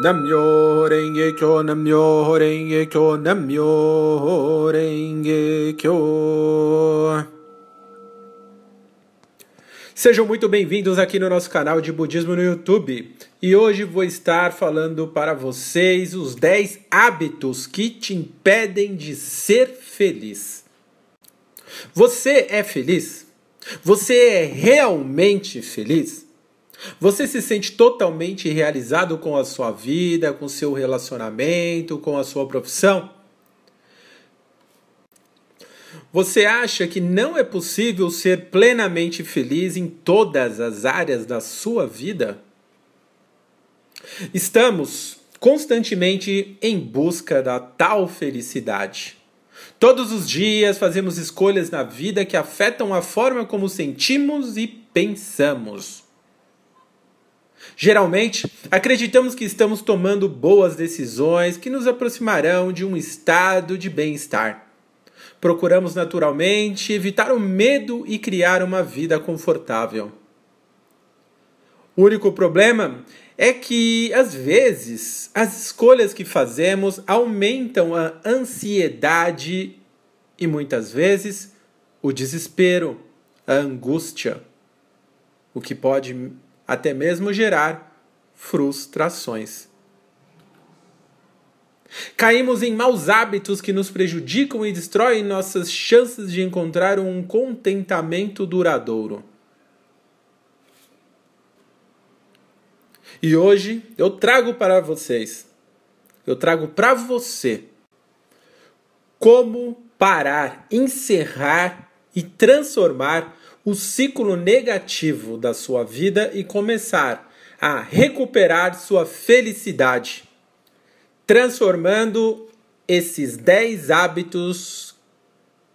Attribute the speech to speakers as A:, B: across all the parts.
A: Namyo Renge Kyo, Namyo Renge Kyo, Namyo Renge Kyo. Sejam muito bem-vindos aqui no nosso canal de Budismo no YouTube. E hoje vou estar falando para vocês os 10 hábitos que te impedem de ser feliz. Você é feliz? Você é realmente feliz? Você se sente totalmente realizado com a sua vida, com seu relacionamento, com a sua profissão? Você acha que não é possível ser plenamente feliz em todas as áreas da sua vida? Estamos constantemente em busca da tal felicidade. Todos os dias fazemos escolhas na vida que afetam a forma como sentimos e pensamos. Geralmente, acreditamos que estamos tomando boas decisões que nos aproximarão de um estado de bem-estar. Procuramos naturalmente evitar o medo e criar uma vida confortável. O único problema é que, às vezes, as escolhas que fazemos aumentam a ansiedade e muitas vezes o desespero, a angústia, o que pode até mesmo gerar frustrações. Caímos em maus hábitos que nos prejudicam e destroem nossas chances de encontrar um contentamento duradouro. E hoje eu trago para vocês, eu trago para você como parar, encerrar e transformar o ciclo negativo da sua vida e começar a recuperar sua felicidade transformando esses 10 hábitos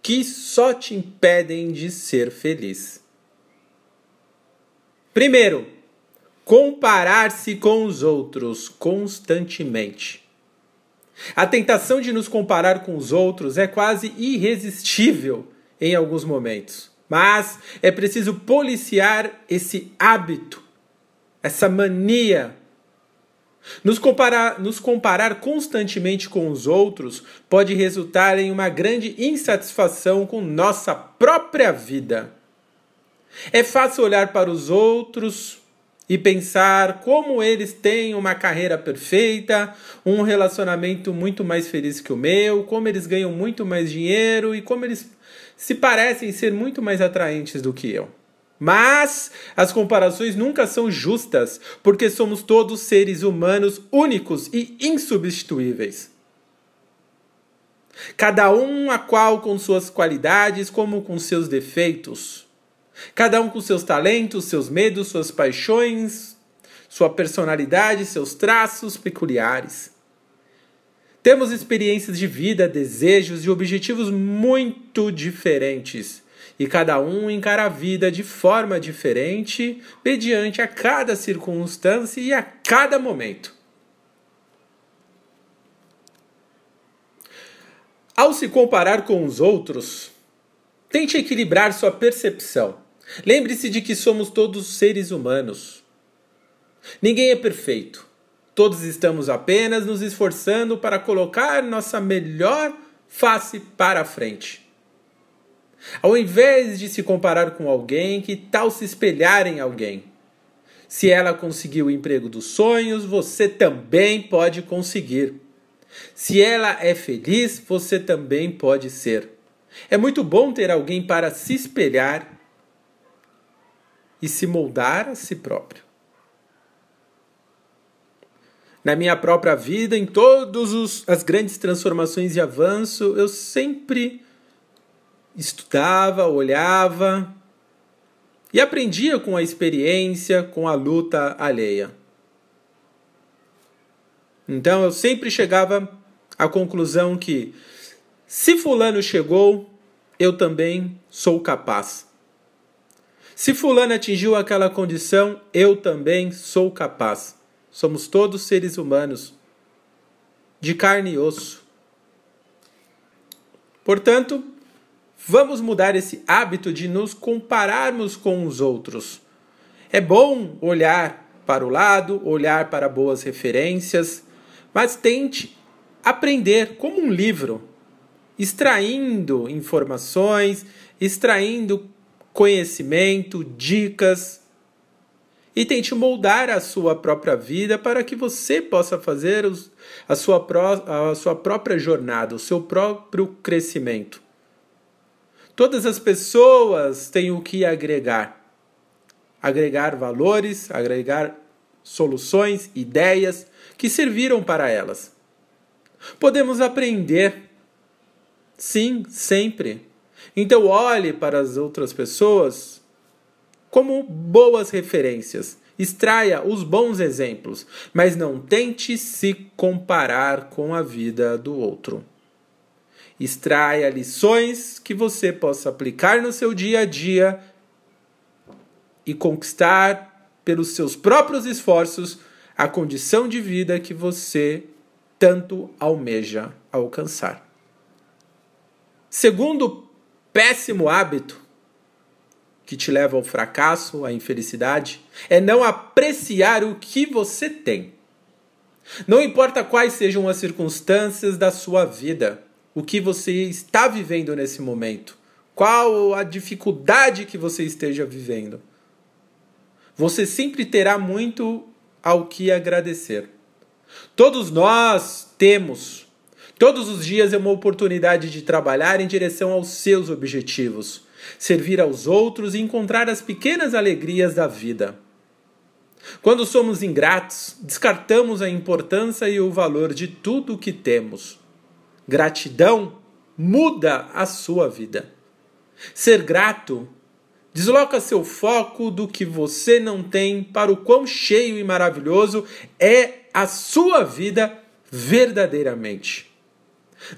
A: que só te impedem de ser feliz. Primeiro, comparar-se com os outros constantemente. A tentação de nos comparar com os outros é quase irresistível em alguns momentos, mas é preciso policiar esse hábito, essa mania nos comparar, nos comparar constantemente com os outros pode resultar em uma grande insatisfação com nossa própria vida. É fácil olhar para os outros e pensar como eles têm uma carreira perfeita, um relacionamento muito mais feliz que o meu, como eles ganham muito mais dinheiro e como eles se parecem ser muito mais atraentes do que eu. Mas as comparações nunca são justas, porque somos todos seres humanos únicos e insubstituíveis. Cada um a qual com suas qualidades como com seus defeitos. Cada um com seus talentos, seus medos, suas paixões, sua personalidade, seus traços peculiares. Temos experiências de vida, desejos e objetivos muito diferentes e cada um encara a vida de forma diferente, mediante a cada circunstância e a cada momento. Ao se comparar com os outros, tente equilibrar sua percepção. Lembre-se de que somos todos seres humanos. Ninguém é perfeito. Todos estamos apenas nos esforçando para colocar nossa melhor face para a frente. Ao invés de se comparar com alguém, que tal se espelhar em alguém? Se ela conseguiu o emprego dos sonhos, você também pode conseguir. Se ela é feliz, você também pode ser. É muito bom ter alguém para se espelhar e se moldar a si próprio. Na minha própria vida, em todas as grandes transformações e avanço, eu sempre estudava, olhava e aprendia com a experiência, com a luta alheia. Então eu sempre chegava à conclusão que se Fulano chegou, eu também sou capaz. Se Fulano atingiu aquela condição, eu também sou capaz. Somos todos seres humanos, de carne e osso. Portanto, Vamos mudar esse hábito de nos compararmos com os outros. É bom olhar para o lado, olhar para boas referências, mas tente aprender como um livro, extraindo informações, extraindo conhecimento, dicas e tente moldar a sua própria vida para que você possa fazer os, a, sua pró, a sua própria jornada, o seu próprio crescimento. Todas as pessoas têm o que agregar. Agregar valores, agregar soluções, ideias que serviram para elas. Podemos aprender, sim, sempre. Então, olhe para as outras pessoas como boas referências. Extraia os bons exemplos, mas não tente se comparar com a vida do outro. Extraia lições que você possa aplicar no seu dia a dia e conquistar pelos seus próprios esforços a condição de vida que você tanto almeja alcançar. Segundo péssimo hábito que te leva ao fracasso, à infelicidade, é não apreciar o que você tem. Não importa quais sejam as circunstâncias da sua vida, o que você está vivendo nesse momento, qual a dificuldade que você esteja vivendo. Você sempre terá muito ao que agradecer. Todos nós temos, todos os dias é uma oportunidade de trabalhar em direção aos seus objetivos servir aos outros e encontrar as pequenas alegrias da vida. Quando somos ingratos, descartamos a importância e o valor de tudo o que temos. Gratidão muda a sua vida. Ser grato desloca seu foco do que você não tem para o quão cheio e maravilhoso é a sua vida verdadeiramente.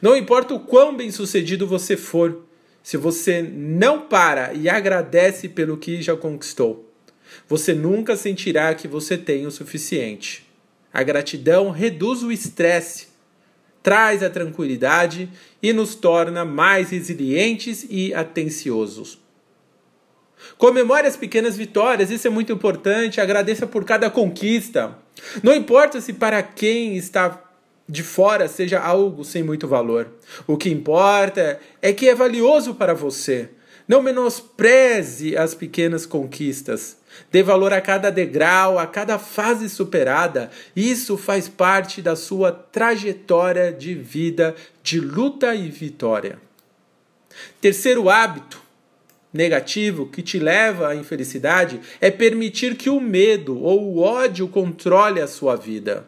A: Não importa o quão bem-sucedido você for, se você não para e agradece pelo que já conquistou, você nunca sentirá que você tem o suficiente. A gratidão reduz o estresse, traz a tranquilidade e nos torna mais resilientes e atenciosos. Comemore as pequenas vitórias, isso é muito importante. Agradeça por cada conquista. Não importa se para quem está de fora seja algo sem muito valor. O que importa é que é valioso para você. Não menospreze as pequenas conquistas. Dê valor a cada degrau, a cada fase superada. Isso faz parte da sua trajetória de vida de luta e vitória. Terceiro hábito negativo que te leva à infelicidade é permitir que o medo ou o ódio controle a sua vida.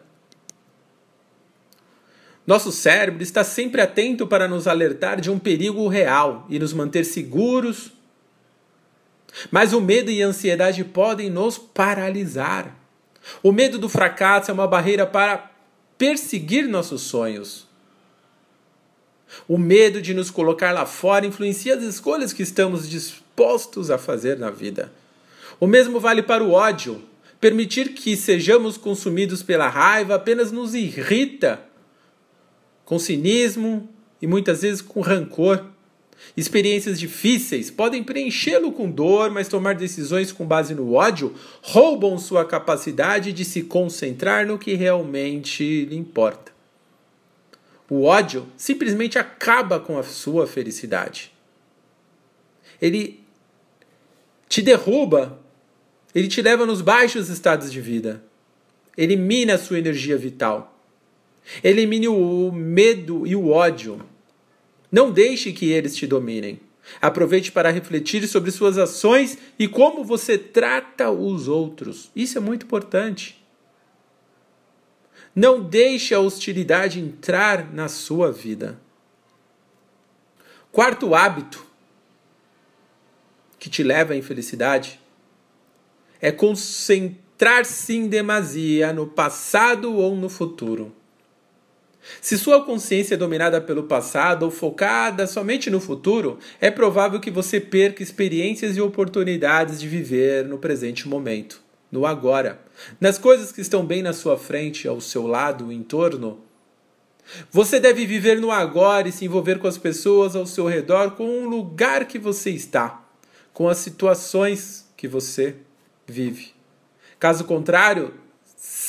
A: Nosso cérebro está sempre atento para nos alertar de um perigo real e nos manter seguros. Mas o medo e a ansiedade podem nos paralisar. O medo do fracasso é uma barreira para perseguir nossos sonhos. O medo de nos colocar lá fora influencia as escolhas que estamos dispostos a fazer na vida. O mesmo vale para o ódio. Permitir que sejamos consumidos pela raiva apenas nos irrita com cinismo e muitas vezes com rancor. Experiências difíceis podem preenchê-lo com dor, mas tomar decisões com base no ódio roubam sua capacidade de se concentrar no que realmente lhe importa. O ódio simplesmente acaba com a sua felicidade. Ele te derruba, ele te leva nos baixos estados de vida, elimina a sua energia vital. Elimine o medo e o ódio. Não deixe que eles te dominem. Aproveite para refletir sobre suas ações e como você trata os outros. Isso é muito importante. Não deixe a hostilidade entrar na sua vida. Quarto hábito que te leva à infelicidade é concentrar-se em demasia no passado ou no futuro. Se sua consciência é dominada pelo passado ou focada somente no futuro, é provável que você perca experiências e oportunidades de viver no presente momento, no agora, nas coisas que estão bem na sua frente, ao seu lado, em torno. Você deve viver no agora e se envolver com as pessoas ao seu redor, com o lugar que você está, com as situações que você vive. Caso contrário,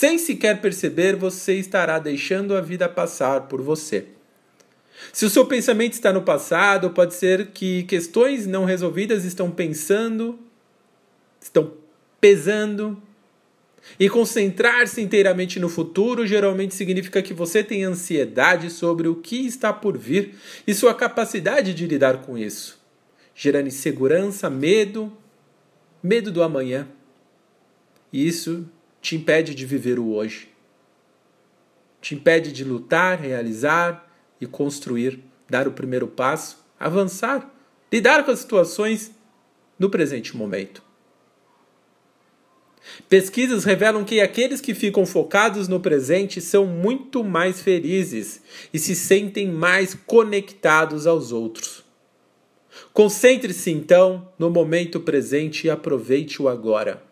A: sem sequer perceber, você estará deixando a vida passar por você. Se o seu pensamento está no passado, pode ser que questões não resolvidas estão pensando, estão pesando. E concentrar-se inteiramente no futuro geralmente significa que você tem ansiedade sobre o que está por vir e sua capacidade de lidar com isso, gerando insegurança, medo, medo do amanhã. E isso te impede de viver o hoje. Te impede de lutar, realizar e construir, dar o primeiro passo, avançar, lidar com as situações no presente momento. Pesquisas revelam que aqueles que ficam focados no presente são muito mais felizes e se sentem mais conectados aos outros. Concentre-se então no momento presente e aproveite o agora.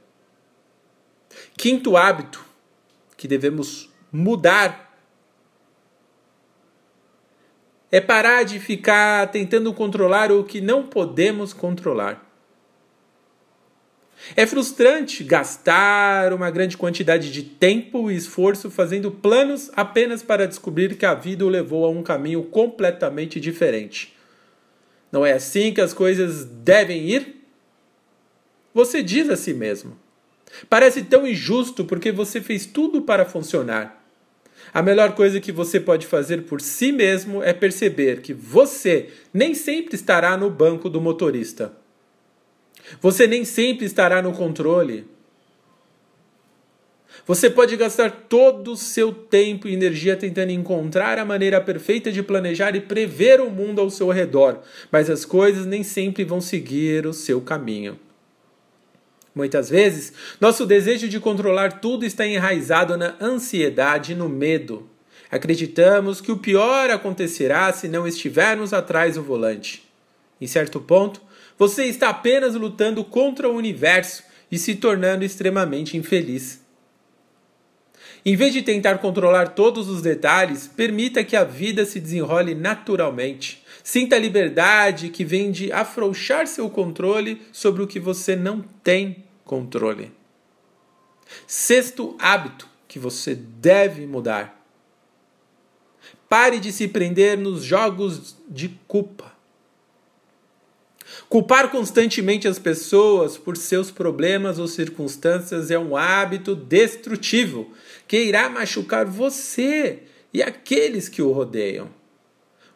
A: Quinto hábito que devemos mudar é parar de ficar tentando controlar o que não podemos controlar. É frustrante gastar uma grande quantidade de tempo e esforço fazendo planos apenas para descobrir que a vida o levou a um caminho completamente diferente. Não é assim que as coisas devem ir? Você diz a si mesmo. Parece tão injusto porque você fez tudo para funcionar. A melhor coisa que você pode fazer por si mesmo é perceber que você nem sempre estará no banco do motorista. Você nem sempre estará no controle. Você pode gastar todo o seu tempo e energia tentando encontrar a maneira perfeita de planejar e prever o mundo ao seu redor, mas as coisas nem sempre vão seguir o seu caminho. Muitas vezes, nosso desejo de controlar tudo está enraizado na ansiedade e no medo. Acreditamos que o pior acontecerá se não estivermos atrás do volante. Em certo ponto, você está apenas lutando contra o universo e se tornando extremamente infeliz. Em vez de tentar controlar todos os detalhes, permita que a vida se desenrole naturalmente. Sinta a liberdade que vem de afrouxar seu controle sobre o que você não tem controle. Sexto hábito que você deve mudar. Pare de se prender nos jogos de culpa. Culpar constantemente as pessoas por seus problemas ou circunstâncias é um hábito destrutivo que irá machucar você e aqueles que o rodeiam.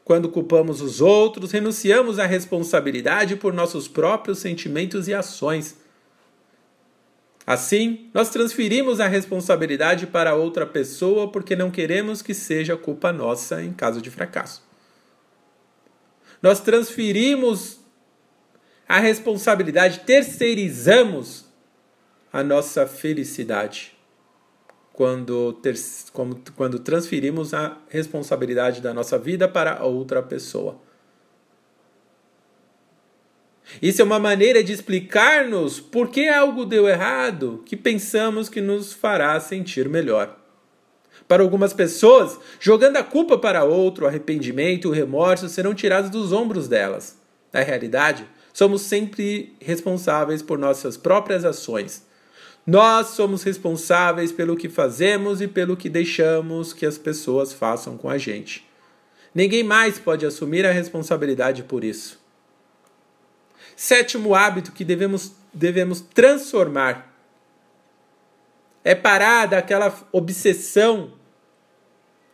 A: Quando culpamos os outros, renunciamos à responsabilidade por nossos próprios sentimentos e ações. Assim, nós transferimos a responsabilidade para outra pessoa porque não queremos que seja culpa nossa em caso de fracasso. Nós transferimos a responsabilidade, terceirizamos a nossa felicidade quando, ter, quando transferimos a responsabilidade da nossa vida para outra pessoa. Isso é uma maneira de explicar-nos por que algo deu errado que pensamos que nos fará sentir melhor. Para algumas pessoas, jogando a culpa para outro, o arrependimento e o remorso serão tirados dos ombros delas. Na realidade, somos sempre responsáveis por nossas próprias ações. Nós somos responsáveis pelo que fazemos e pelo que deixamos que as pessoas façam com a gente. Ninguém mais pode assumir a responsabilidade por isso. Sétimo hábito que devemos, devemos transformar é parar daquela obsessão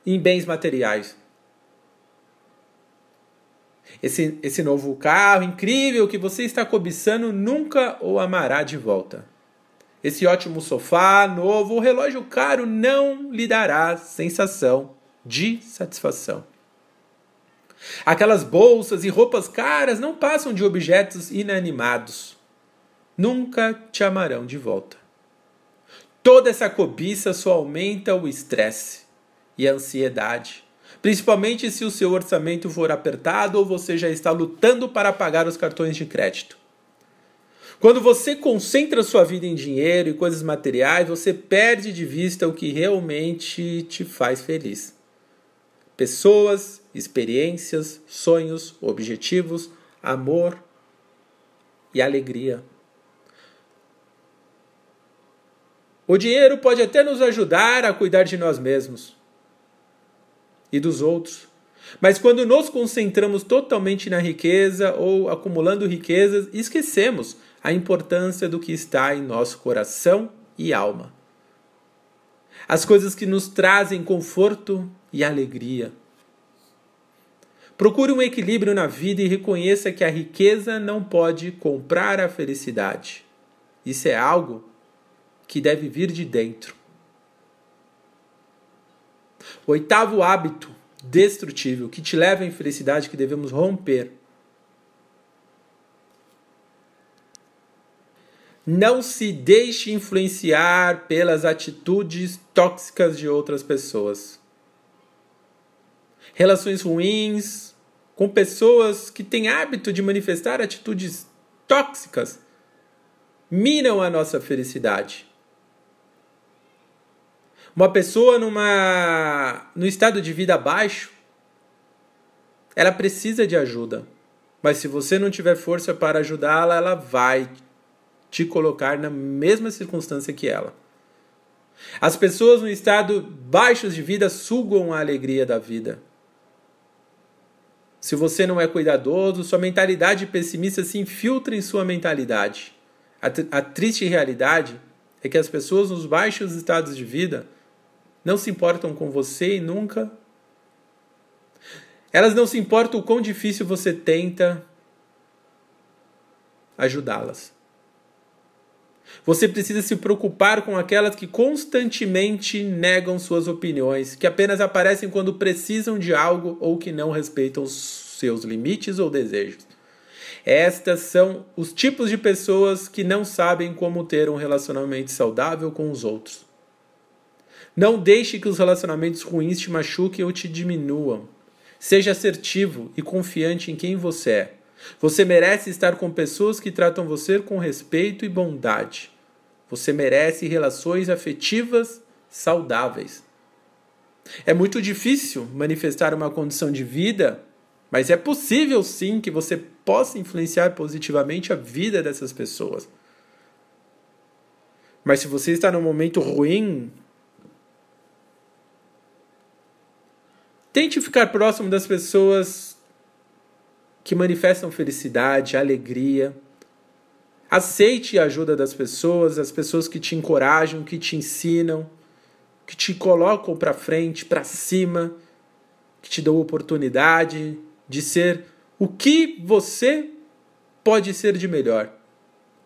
A: em bens materiais. Esse, esse novo carro incrível que você está cobiçando nunca o amará de volta. Esse ótimo sofá novo, o relógio caro não lhe dará sensação de satisfação. Aquelas bolsas e roupas caras não passam de objetos inanimados. Nunca te amarão de volta. Toda essa cobiça só aumenta o estresse e a ansiedade principalmente se o seu orçamento for apertado ou você já está lutando para pagar os cartões de crédito. Quando você concentra sua vida em dinheiro e coisas materiais, você perde de vista o que realmente te faz feliz. Pessoas, experiências, sonhos, objetivos, amor e alegria. O dinheiro pode até nos ajudar a cuidar de nós mesmos e dos outros. Mas quando nos concentramos totalmente na riqueza ou acumulando riquezas, esquecemos a importância do que está em nosso coração e alma. As coisas que nos trazem conforto e alegria. Procure um equilíbrio na vida e reconheça que a riqueza não pode comprar a felicidade. Isso é algo que deve vir de dentro. Oitavo hábito destrutível que te leva à infelicidade que devemos romper. Não se deixe influenciar pelas atitudes tóxicas de outras pessoas. Relações ruins com pessoas que têm hábito de manifestar atitudes tóxicas minam a nossa felicidade. Uma pessoa numa no estado de vida baixo, ela precisa de ajuda. Mas se você não tiver força para ajudá-la, ela vai te colocar na mesma circunstância que ela. As pessoas no estado baixo de vida sugam a alegria da vida. Se você não é cuidadoso, sua mentalidade pessimista se infiltra em sua mentalidade. A, a triste realidade é que as pessoas nos baixos estados de vida não se importam com você e nunca. Elas não se importam o quão difícil você tenta ajudá-las. Você precisa se preocupar com aquelas que constantemente negam suas opiniões, que apenas aparecem quando precisam de algo ou que não respeitam seus limites ou desejos. Estas são os tipos de pessoas que não sabem como ter um relacionamento saudável com os outros. Não deixe que os relacionamentos ruins te machuquem ou te diminuam. Seja assertivo e confiante em quem você é. Você merece estar com pessoas que tratam você com respeito e bondade. Você merece relações afetivas saudáveis. É muito difícil manifestar uma condição de vida, mas é possível sim que você possa influenciar positivamente a vida dessas pessoas. Mas se você está num momento ruim, Tente ficar próximo das pessoas que manifestam felicidade, alegria. Aceite a ajuda das pessoas, as pessoas que te encorajam, que te ensinam, que te colocam para frente, para cima, que te dão oportunidade de ser o que você pode ser de melhor.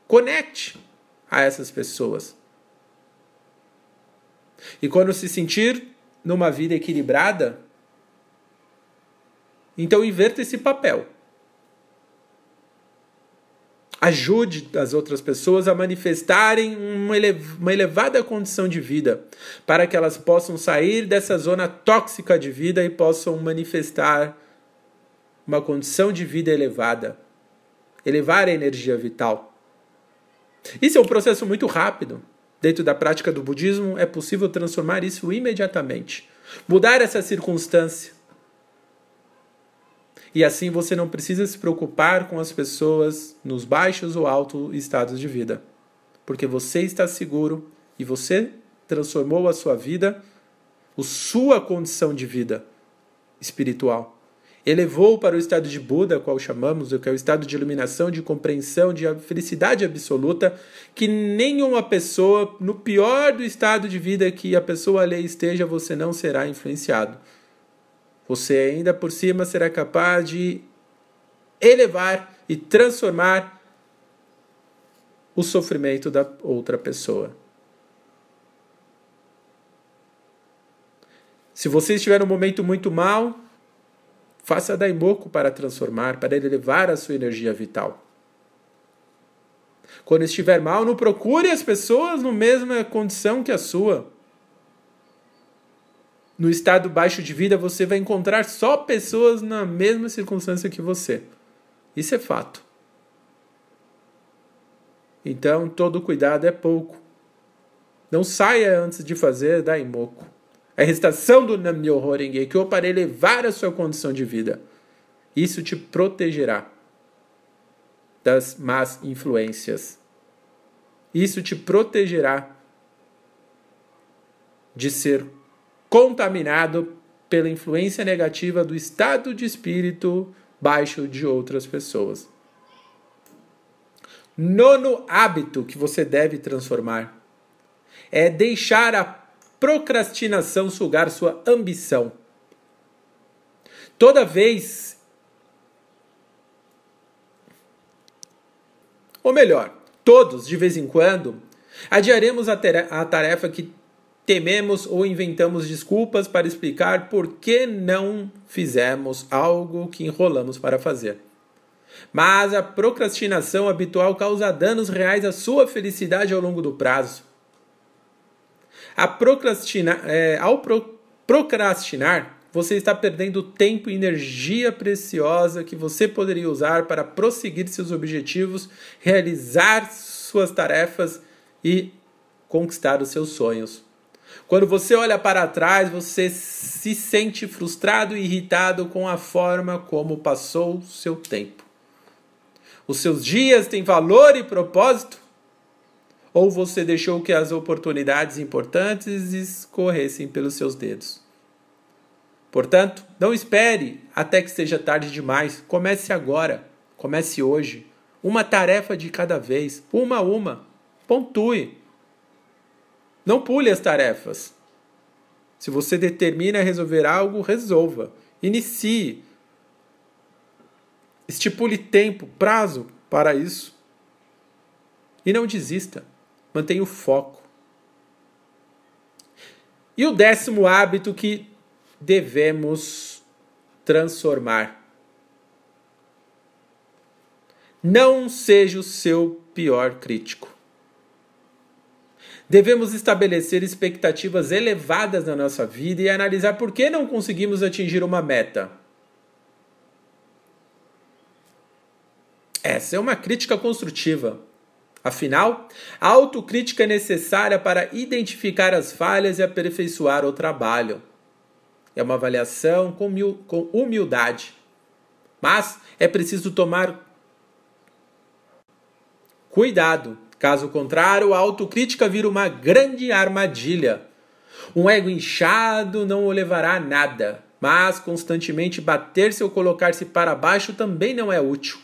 A: Conecte a essas pessoas. E quando se sentir numa vida equilibrada, então inverta esse papel. Ajude as outras pessoas a manifestarem uma elevada condição de vida, para que elas possam sair dessa zona tóxica de vida e possam manifestar uma condição de vida elevada, elevar a energia vital. Isso é um processo muito rápido. Dentro da prática do budismo, é possível transformar isso imediatamente. Mudar essa circunstância e assim você não precisa se preocupar com as pessoas nos baixos ou altos estados de vida, porque você está seguro e você transformou a sua vida, a sua condição de vida espiritual. Elevou para o estado de Buda, qual chamamos, que é o estado de iluminação, de compreensão, de felicidade absoluta, que nenhuma pessoa, no pior do estado de vida que a pessoa ali esteja, você não será influenciado você ainda por cima será capaz de elevar e transformar o sofrimento da outra pessoa. Se você estiver num momento muito mal, faça daimoku para transformar, para elevar a sua energia vital. Quando estiver mal, não procure as pessoas na mesma condição que a sua no estado baixo de vida, você vai encontrar só pessoas na mesma circunstância que você. Isso é fato. Então, todo cuidado é pouco. Não saia antes de fazer Daimoku. A recitação do Nam-myoho Renge-kyo para elevar a sua condição de vida. Isso te protegerá das más influências. Isso te protegerá de ser contaminado pela influência negativa do estado de espírito baixo de outras pessoas. Nono hábito que você deve transformar é deixar a procrastinação sugar sua ambição. Toda vez. Ou melhor, todos, de vez em quando, adiaremos a tarefa que tememos ou inventamos desculpas para explicar por que não fizemos algo que enrolamos para fazer. Mas a procrastinação habitual causa danos reais à sua felicidade ao longo do prazo. Procrastina, é, ao pro, procrastinar, você está perdendo tempo e energia preciosa que você poderia usar para prosseguir seus objetivos, realizar suas tarefas e conquistar os seus sonhos. Quando você olha para trás, você se sente frustrado e irritado com a forma como passou seu tempo. Os seus dias têm valor e propósito? Ou você deixou que as oportunidades importantes escorressem pelos seus dedos? Portanto, não espere até que seja tarde demais. Comece agora. Comece hoje. Uma tarefa de cada vez, uma a uma. Pontue. Não pule as tarefas. Se você determina resolver algo, resolva. Inicie. Estipule tempo, prazo para isso. E não desista. Mantenha o foco. E o décimo hábito que devemos transformar. Não seja o seu pior crítico. Devemos estabelecer expectativas elevadas na nossa vida e analisar por que não conseguimos atingir uma meta. Essa é uma crítica construtiva. Afinal, a autocrítica é necessária para identificar as falhas e aperfeiçoar o trabalho. É uma avaliação com humildade. Mas é preciso tomar cuidado. Caso contrário, a autocrítica vira uma grande armadilha. Um ego inchado não o levará a nada, mas constantemente bater-se ou colocar-se para baixo também não é útil.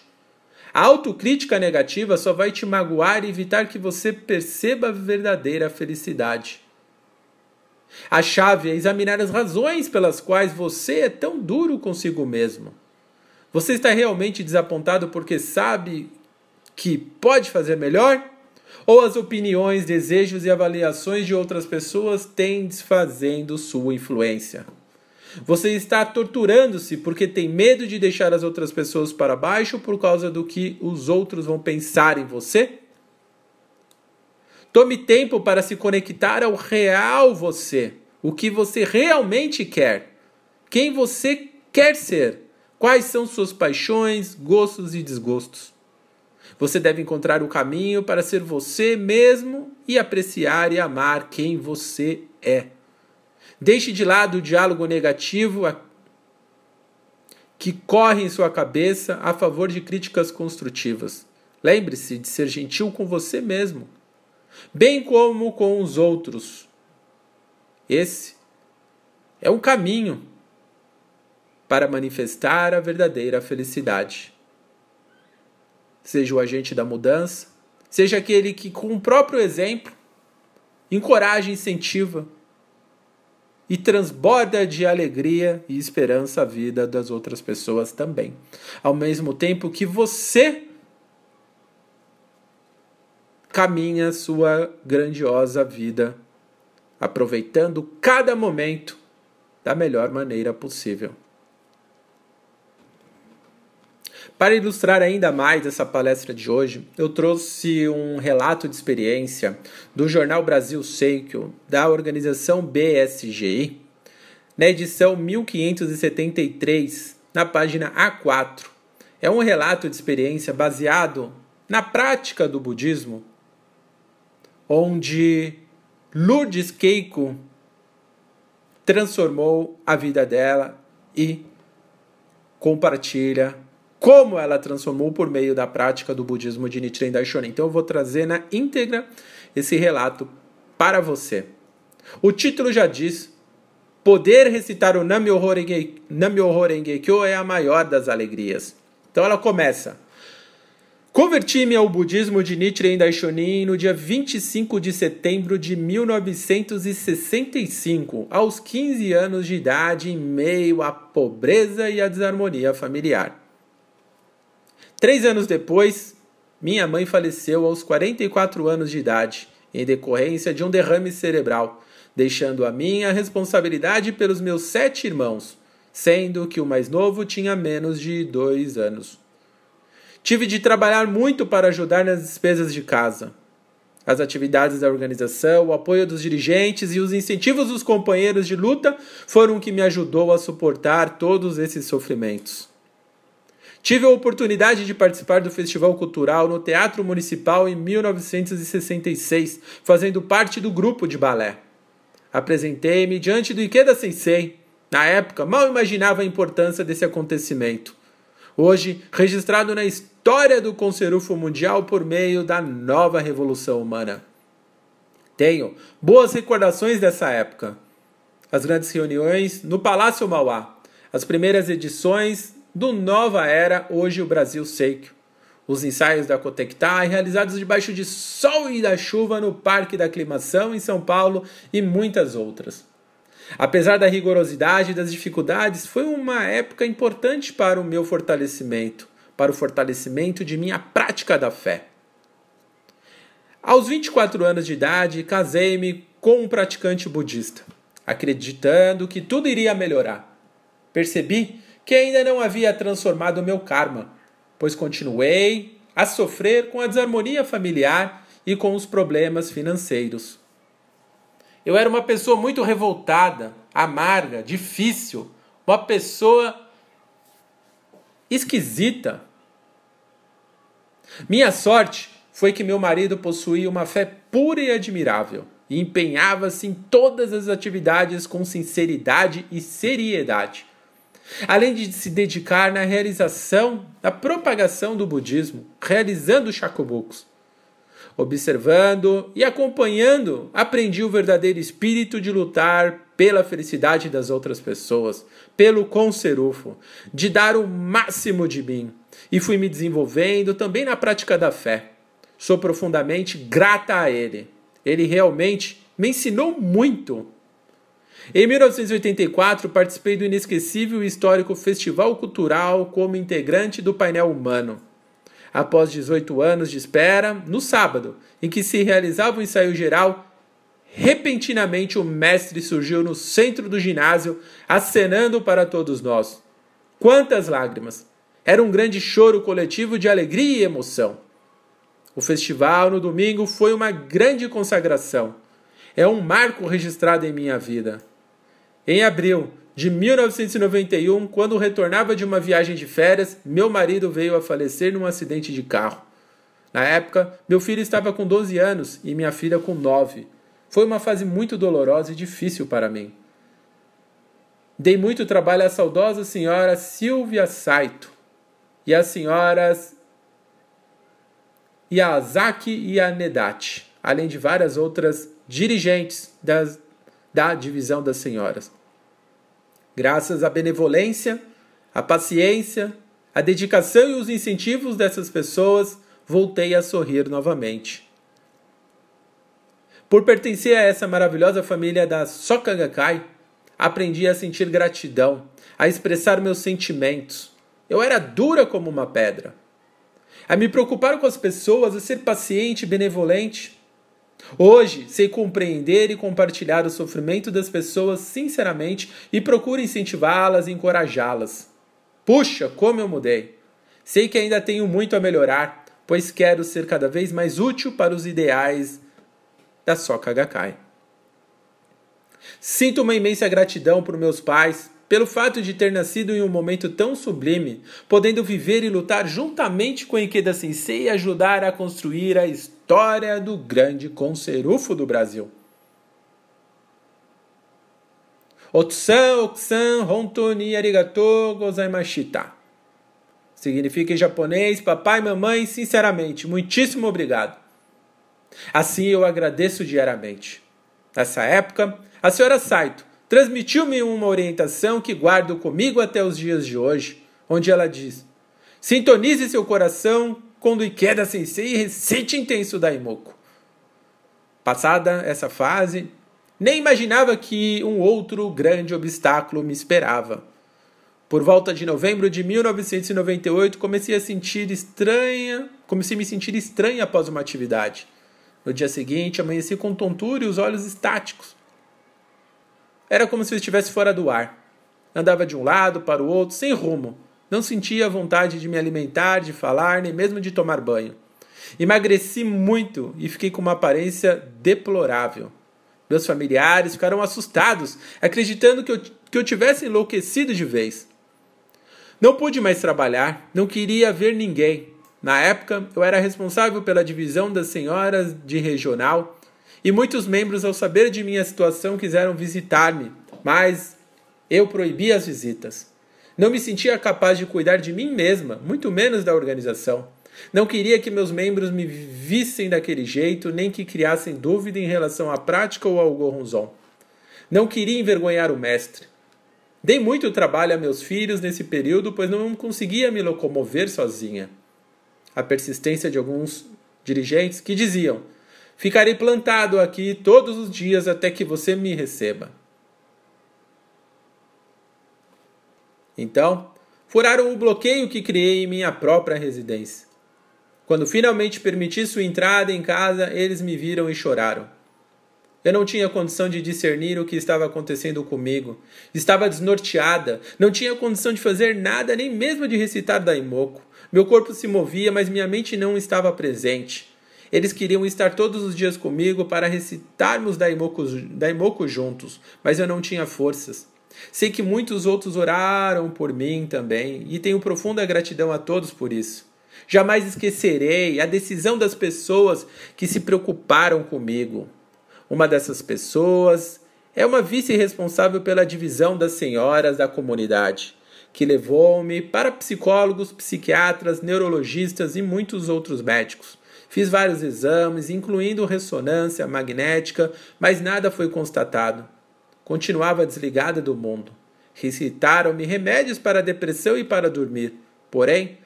A: A autocrítica negativa só vai te magoar e evitar que você perceba a verdadeira felicidade. A chave é examinar as razões pelas quais você é tão duro consigo mesmo. Você está realmente desapontado porque sabe que pode fazer melhor? Ou as opiniões, desejos e avaliações de outras pessoas têm desfazendo sua influência? Você está torturando-se porque tem medo de deixar as outras pessoas para baixo por causa do que os outros vão pensar em você? Tome tempo para se conectar ao real você, o que você realmente quer, quem você quer ser, quais são suas paixões, gostos e desgostos. Você deve encontrar o caminho para ser você mesmo e apreciar e amar quem você é. Deixe de lado o diálogo negativo que corre em sua cabeça a favor de críticas construtivas. Lembre-se de ser gentil com você mesmo, bem como com os outros. Esse é um caminho para manifestar a verdadeira felicidade. Seja o agente da mudança, seja aquele que, com o próprio exemplo, encoraja incentiva e transborda de alegria e esperança a vida das outras pessoas também. Ao mesmo tempo que você caminha sua grandiosa vida, aproveitando cada momento da melhor maneira possível. Para ilustrar ainda mais essa palestra de hoje, eu trouxe um relato de experiência do jornal Brasil Seikyo, da organização BSGI, na edição 1573, na página A4. É um relato de experiência baseado na prática do budismo, onde Lourdes Keiko transformou a vida dela e compartilha como ela transformou por meio da prática do budismo de Nichiren Daishonin. Então eu vou trazer na íntegra esse relato para você. O título já diz: poder recitar o Nam-myoho Renge-kyo é a maior das alegrias. Então ela começa: Converti-me ao budismo de Nichiren Daishonin no dia 25 de setembro de 1965, aos 15 anos de idade, em meio à pobreza e à desarmonia familiar. Três anos depois, minha mãe faleceu aos 44 anos de idade, em decorrência de um derrame cerebral, deixando a minha responsabilidade pelos meus sete irmãos, sendo que o mais novo tinha menos de dois anos. Tive de trabalhar muito para ajudar nas despesas de casa. As atividades da organização, o apoio dos dirigentes e os incentivos dos companheiros de luta foram o que me ajudou a suportar todos esses sofrimentos. Tive a oportunidade de participar do Festival Cultural no Teatro Municipal em 1966, fazendo parte do grupo de balé. Apresentei-me diante do Ikeda Sensei. Na época, mal imaginava a importância desse acontecimento. Hoje, registrado na história do Conserufo Mundial por meio da nova Revolução Humana. Tenho boas recordações dessa época. As grandes reuniões no Palácio Mauá, as primeiras edições do Nova Era, hoje o Brasil Seikyo, os ensaios da Cotectai realizados debaixo de sol e da chuva no Parque da Aclimação em São Paulo e muitas outras. Apesar da rigorosidade e das dificuldades, foi uma época importante para o meu fortalecimento para o fortalecimento de minha prática da fé. Aos 24 anos de idade, casei-me com um praticante budista, acreditando que tudo iria melhorar. Percebi que ainda não havia transformado meu karma, pois continuei a sofrer com a desarmonia familiar e com os problemas financeiros. Eu era uma pessoa muito revoltada, amarga, difícil, uma pessoa esquisita, minha sorte foi que meu marido possuía uma fé pura e admirável e empenhava-se em todas as atividades com sinceridade e seriedade. Além de se dedicar na realização, na propagação do budismo, realizando shakubukus. Observando e acompanhando, aprendi o verdadeiro espírito de lutar pela felicidade das outras pessoas, pelo conserufo, de dar o máximo de mim, e fui me desenvolvendo também na prática da fé. Sou profundamente grata a ele. Ele realmente me ensinou muito. Em 1984, participei do inesquecível e histórico Festival Cultural como integrante do painel humano. Após 18 anos de espera, no sábado, em que se realizava o ensaio geral, repentinamente o mestre surgiu no centro do ginásio, acenando para todos nós. Quantas lágrimas! Era um grande choro coletivo de alegria e emoção. O festival no domingo foi uma grande consagração. É um marco registrado em minha vida. Em abril de 1991, quando retornava de uma viagem de férias, meu marido veio a falecer num acidente de carro. Na época, meu filho estava com 12 anos e minha filha com 9. Foi uma fase muito dolorosa e difícil para mim. Dei muito trabalho à saudosa senhora Silvia Saito, e as senhoras Yazaki e Anedati, além de várias outras dirigentes das, da divisão das senhoras. Graças à benevolência, à paciência, à dedicação e os incentivos dessas pessoas, voltei a sorrir novamente. Por pertencer a essa maravilhosa família da Sokagakai, aprendi a sentir gratidão, a expressar meus sentimentos, eu era dura como uma pedra. A me preocupar com as pessoas, a ser paciente e benevolente. Hoje, sei compreender e compartilhar o sofrimento das pessoas sinceramente e procuro incentivá-las e encorajá-las. Puxa, como eu mudei! Sei que ainda tenho muito a melhorar, pois quero ser cada vez mais útil para os ideais da Soka Gakkai. Sinto uma imensa gratidão por meus pais, pelo fato de ter nascido em um momento tão sublime, podendo viver e lutar juntamente com Ikeda Sensei e ajudar a construir a história do grande conserufo do Brasil. Otsan Oksan Hontoni Arigato Gozaimashita. Significa em japonês, papai mamãe, sinceramente, muitíssimo obrigado. Assim eu agradeço diariamente. Nessa época, a senhora Saito transmitiu-me uma orientação que guardo comigo até os dias de hoje, onde ela diz: Sintonize seu coração quando Ikeda Sensei recite intenso Daimoku. Passada essa fase, nem imaginava que um outro grande obstáculo me esperava. Por volta de novembro de 1998, comecei a sentir estranha, comecei a me sentir estranha após uma atividade. No dia seguinte, amanheci com tontura e os olhos estáticos. Era como se estivesse fora do ar. Andava de um lado para o outro, sem rumo. Não sentia vontade de me alimentar, de falar, nem mesmo de tomar banho. Emagreci muito e fiquei com uma aparência deplorável. Meus familiares ficaram assustados, acreditando que eu, que eu tivesse enlouquecido de vez. Não pude mais trabalhar, não queria ver ninguém. Na época, eu era responsável pela divisão das senhoras de regional e muitos membros, ao saber de minha situação, quiseram visitar-me, mas eu proibi as visitas. Não me sentia capaz de cuidar de mim mesma, muito menos da organização. Não queria que meus membros me vissem daquele jeito, nem que criassem dúvida em relação à prática ou ao Goronzon. Não queria envergonhar o mestre. Dei muito trabalho a meus filhos nesse período, pois não conseguia me locomover sozinha. A persistência de alguns dirigentes que diziam: Ficarei plantado aqui todos os dias até que você me receba. Então, furaram o bloqueio que criei em minha própria residência. Quando finalmente permiti sua entrada em casa, eles me viram e choraram. Eu não tinha condição de discernir o que estava acontecendo comigo. Estava desnorteada, não tinha condição de fazer nada, nem mesmo de recitar Daimoku. Meu corpo se movia, mas minha mente não estava presente. Eles queriam estar todos os dias comigo para recitarmos Daimoku, Daimoku juntos, mas eu não tinha forças. Sei que muitos outros oraram por mim também, e tenho profunda gratidão a todos por isso. Jamais esquecerei a decisão das pessoas que se preocuparam comigo. Uma dessas pessoas é uma vice-responsável pela divisão das senhoras da comunidade, que levou-me para psicólogos, psiquiatras, neurologistas e muitos outros médicos. Fiz vários exames, incluindo ressonância magnética, mas nada foi constatado. Continuava desligada do mundo. Recitaram-me remédios para depressão e para dormir. Porém,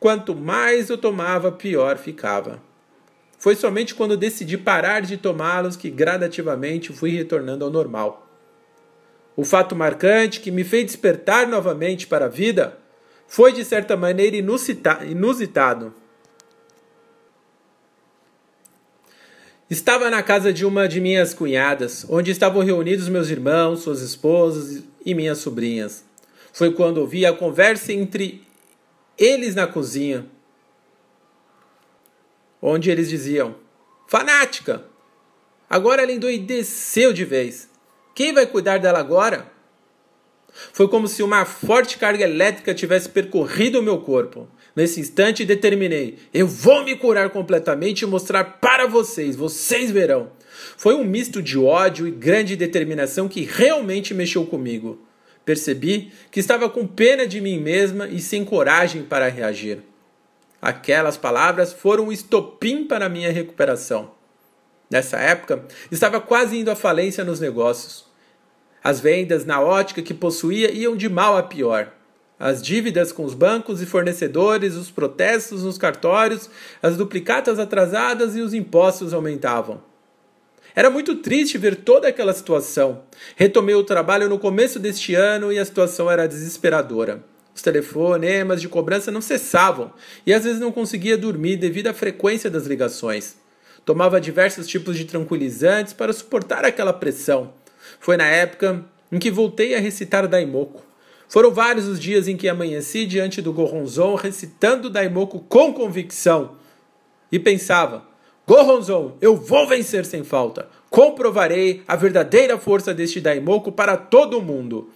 A: Quanto mais eu tomava, pior ficava. Foi somente quando decidi parar de tomá-los que gradativamente fui retornando ao normal. O fato marcante que me fez despertar novamente para a vida foi, de certa maneira, inusitado. Estava na casa de uma de minhas cunhadas, onde estavam reunidos meus irmãos, suas esposas e minhas sobrinhas. Foi quando ouvi a conversa entre eles na cozinha, onde eles diziam: Fanática! Agora ela endoideceu de vez. Quem vai cuidar dela agora? Foi como se uma forte carga elétrica tivesse percorrido o meu corpo. Nesse instante determinei: eu vou me curar completamente e mostrar para vocês, vocês verão. Foi um misto de ódio e grande determinação que realmente mexeu comigo. Percebi que estava com pena de mim mesma e sem coragem para reagir. Aquelas palavras foram um estopim para minha recuperação. Nessa época, estava quase indo à falência nos negócios. As vendas na ótica que possuía iam de mal a pior. As dívidas com os bancos e fornecedores, os protestos nos cartórios, as duplicatas atrasadas e os impostos aumentavam. Era muito triste ver toda aquela situação. Retomei o trabalho no começo deste ano e a situação era desesperadora. Os telefonemas de cobrança não cessavam e às vezes não conseguia dormir devido à frequência das ligações. Tomava diversos tipos de tranquilizantes para suportar aquela pressão. Foi na época em que voltei a recitar Daimoku. Foram vários os dias em que amanheci diante do Goronzon recitando Daimoku com convicção. E pensava: Goronzon, eu vou vencer sem falta. Comprovarei a verdadeira força deste Daimoku para todo mundo.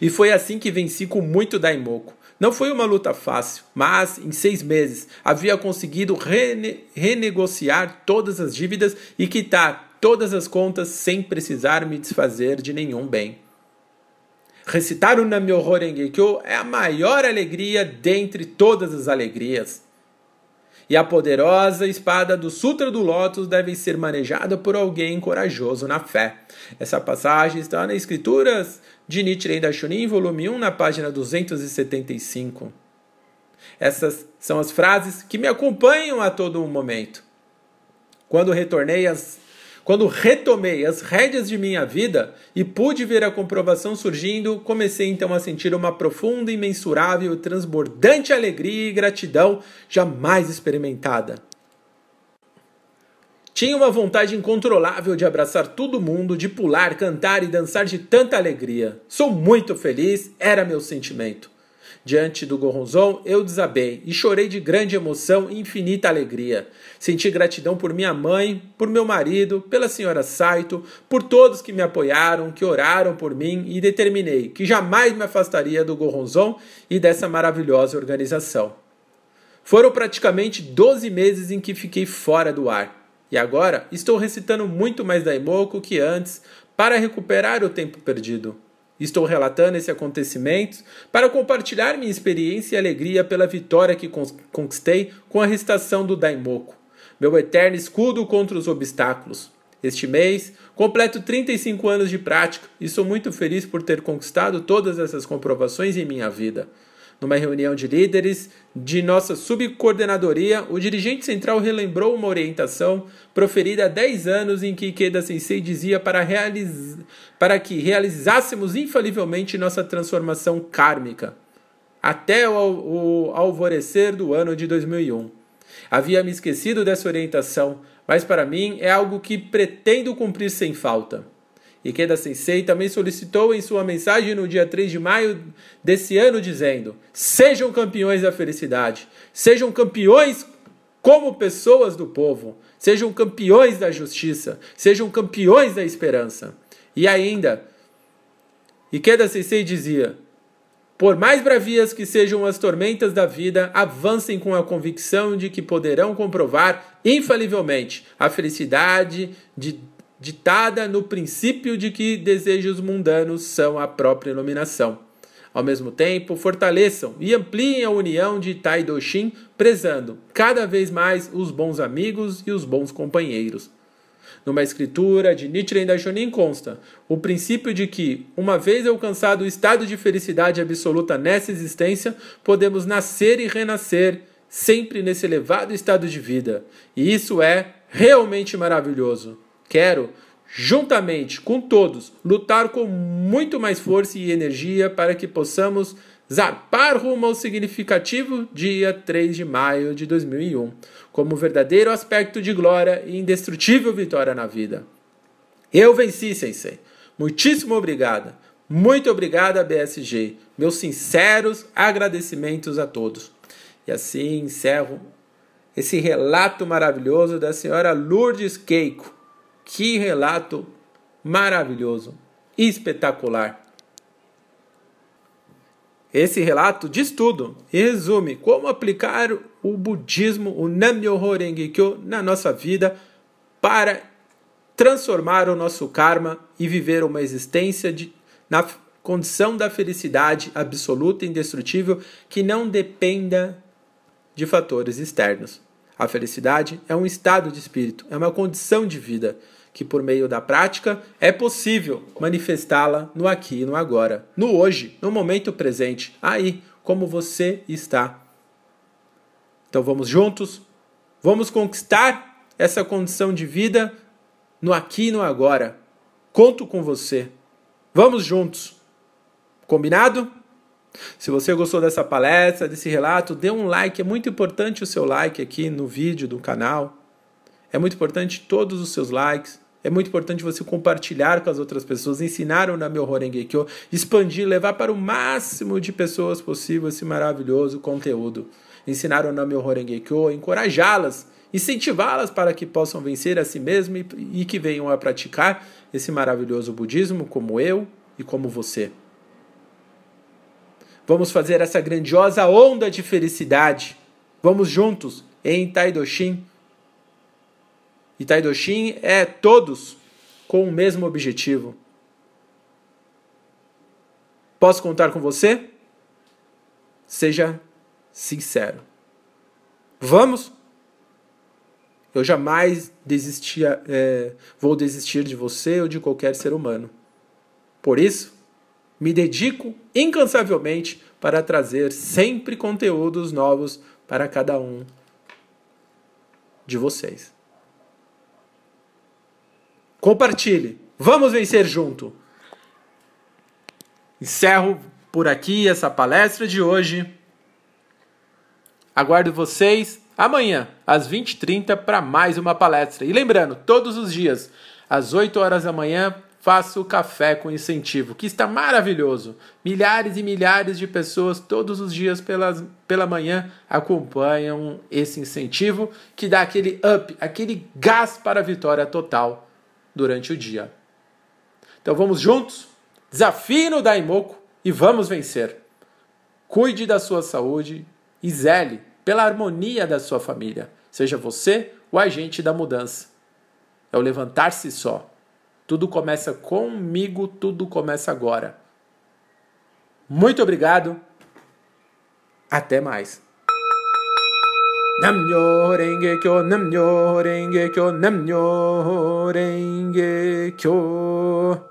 A: E foi assim que venci com muito Daimoku. Não foi uma luta fácil, mas em seis meses havia conseguido rene renegociar todas as dívidas e quitar todas as contas sem precisar me desfazer de nenhum bem. Recitar o Namyoho Renge Kyo é a maior alegria dentre todas as alegrias. E a poderosa espada do Sutra do Lótus deve ser manejada por alguém corajoso na fé. Essa passagem está nas Escrituras de Nichiren Daishonin, volume 1, na página 275. Essas são as frases que me acompanham a todo momento. Quando retornei às quando retomei as rédeas de minha vida e pude ver a comprovação surgindo, comecei então a sentir uma profunda, imensurável transbordante alegria e gratidão jamais experimentada. Tinha uma vontade incontrolável de abraçar todo mundo, de pular, cantar e dançar de tanta alegria. Sou muito feliz, era meu sentimento. Diante do Goronzon, eu desabei e chorei de grande emoção e infinita alegria. Senti gratidão por minha mãe, por meu marido, pela senhora Saito, por todos que me apoiaram, que oraram por mim e determinei que jamais me afastaria do Goronzon e dessa maravilhosa organização. Foram praticamente 12 meses em que fiquei fora do ar. E agora estou recitando muito mais Daimoku que antes para recuperar o tempo perdido. Estou relatando esse acontecimento para compartilhar minha experiência e alegria pela vitória que conquistei com a recitação do Daimoku, meu eterno escudo contra os obstáculos. Este mês, completo 35 anos de prática e sou muito feliz por ter conquistado todas essas comprovações em minha vida. Numa reunião de líderes de nossa subcoordenadoria, o dirigente central relembrou uma orientação proferida há 10 anos em que Ikeda Sensei dizia para, realiz... para que realizássemos infalivelmente nossa transformação kármica até o, o alvorecer do ano de 2001. Havia me esquecido dessa orientação, mas para mim é algo que pretendo cumprir sem falta. Ikeda Sensei também solicitou em sua mensagem no dia 3 de maio desse ano, dizendo: Sejam campeões da felicidade, sejam campeões como pessoas do povo, sejam campeões da justiça, sejam campeões da esperança. E ainda, Ikeda Sensei dizia: Por mais bravias que sejam as tormentas da vida, avancem com a convicção de que poderão comprovar infalivelmente a felicidade de ditada no princípio de que desejos mundanos são a própria iluminação. Ao mesmo tempo, fortaleçam e ampliem a união de Taidoshin, prezando cada vez mais os bons amigos e os bons companheiros. Numa escritura de Nichiren Daishonin consta o princípio de que, uma vez alcançado o estado de felicidade absoluta nessa existência, podemos nascer e renascer sempre nesse elevado estado de vida. E isso é realmente maravilhoso. Quero, juntamente com todos, lutar com muito mais força e energia para que possamos zarpar rumo ao significativo dia 3 de maio de 2001, como verdadeiro aspecto de glória e indestrutível vitória na vida. Eu venci, Sensei. Muitíssimo obrigada. Muito obrigada, BSG. Meus sinceros agradecimentos a todos. E assim encerro esse relato maravilhoso da senhora Lourdes Keiko que relato maravilhoso, espetacular. Esse relato diz tudo e resume como aplicar o budismo, o Nam-myoho Renge-kyo, na nossa vida para transformar o nosso karma e viver uma existência de, na condição da felicidade absoluta e indestrutível que não dependa de fatores externos. A felicidade é um estado de espírito, é uma condição de vida que por meio da prática é possível manifestá-la no aqui e no agora, no hoje, no momento presente, aí, como você está. Então vamos juntos, vamos conquistar essa condição de vida no aqui e no agora. Conto com você. Vamos juntos. Combinado? Se você gostou dessa palestra, desse relato, dê um like. É muito importante o seu like aqui no vídeo do canal. É muito importante todos os seus likes. É muito importante você compartilhar com as outras pessoas, ensinar o Namyo Horengekyo, expandir, levar para o máximo de pessoas possível esse maravilhoso conteúdo. Ensinar o Namyo Horengekyo, encorajá-las, incentivá-las para que possam vencer a si mesmas e, e que venham a praticar esse maravilhoso budismo como eu e como você. Vamos fazer essa grandiosa onda de felicidade. Vamos juntos em Taidoshin e Taidoshin é todos com o mesmo objetivo. Posso contar com você? Seja sincero. Vamos? Eu jamais desistia, é, vou desistir de você ou de qualquer ser humano. Por isso, me dedico incansavelmente para trazer sempre conteúdos novos para cada um de vocês. Compartilhe. Vamos vencer junto. Encerro por aqui essa palestra de hoje. Aguardo vocês amanhã, às 20h30, para mais uma palestra. E lembrando, todos os dias, às 8 horas da manhã, faço o café com incentivo, que está maravilhoso. Milhares e milhares de pessoas todos os dias pelas, pela manhã acompanham esse incentivo que dá aquele up, aquele gás para a vitória total durante o dia. Então vamos juntos, desafie no Daimoku e vamos vencer. Cuide da sua saúde e zele pela harmonia da sua família. Seja você o agente da mudança. É o levantar-se só. Tudo começa comigo, tudo começa agora. Muito obrigado. Até mais. Namyo renge kyo, namyo renge kyo, namyo renge kyo.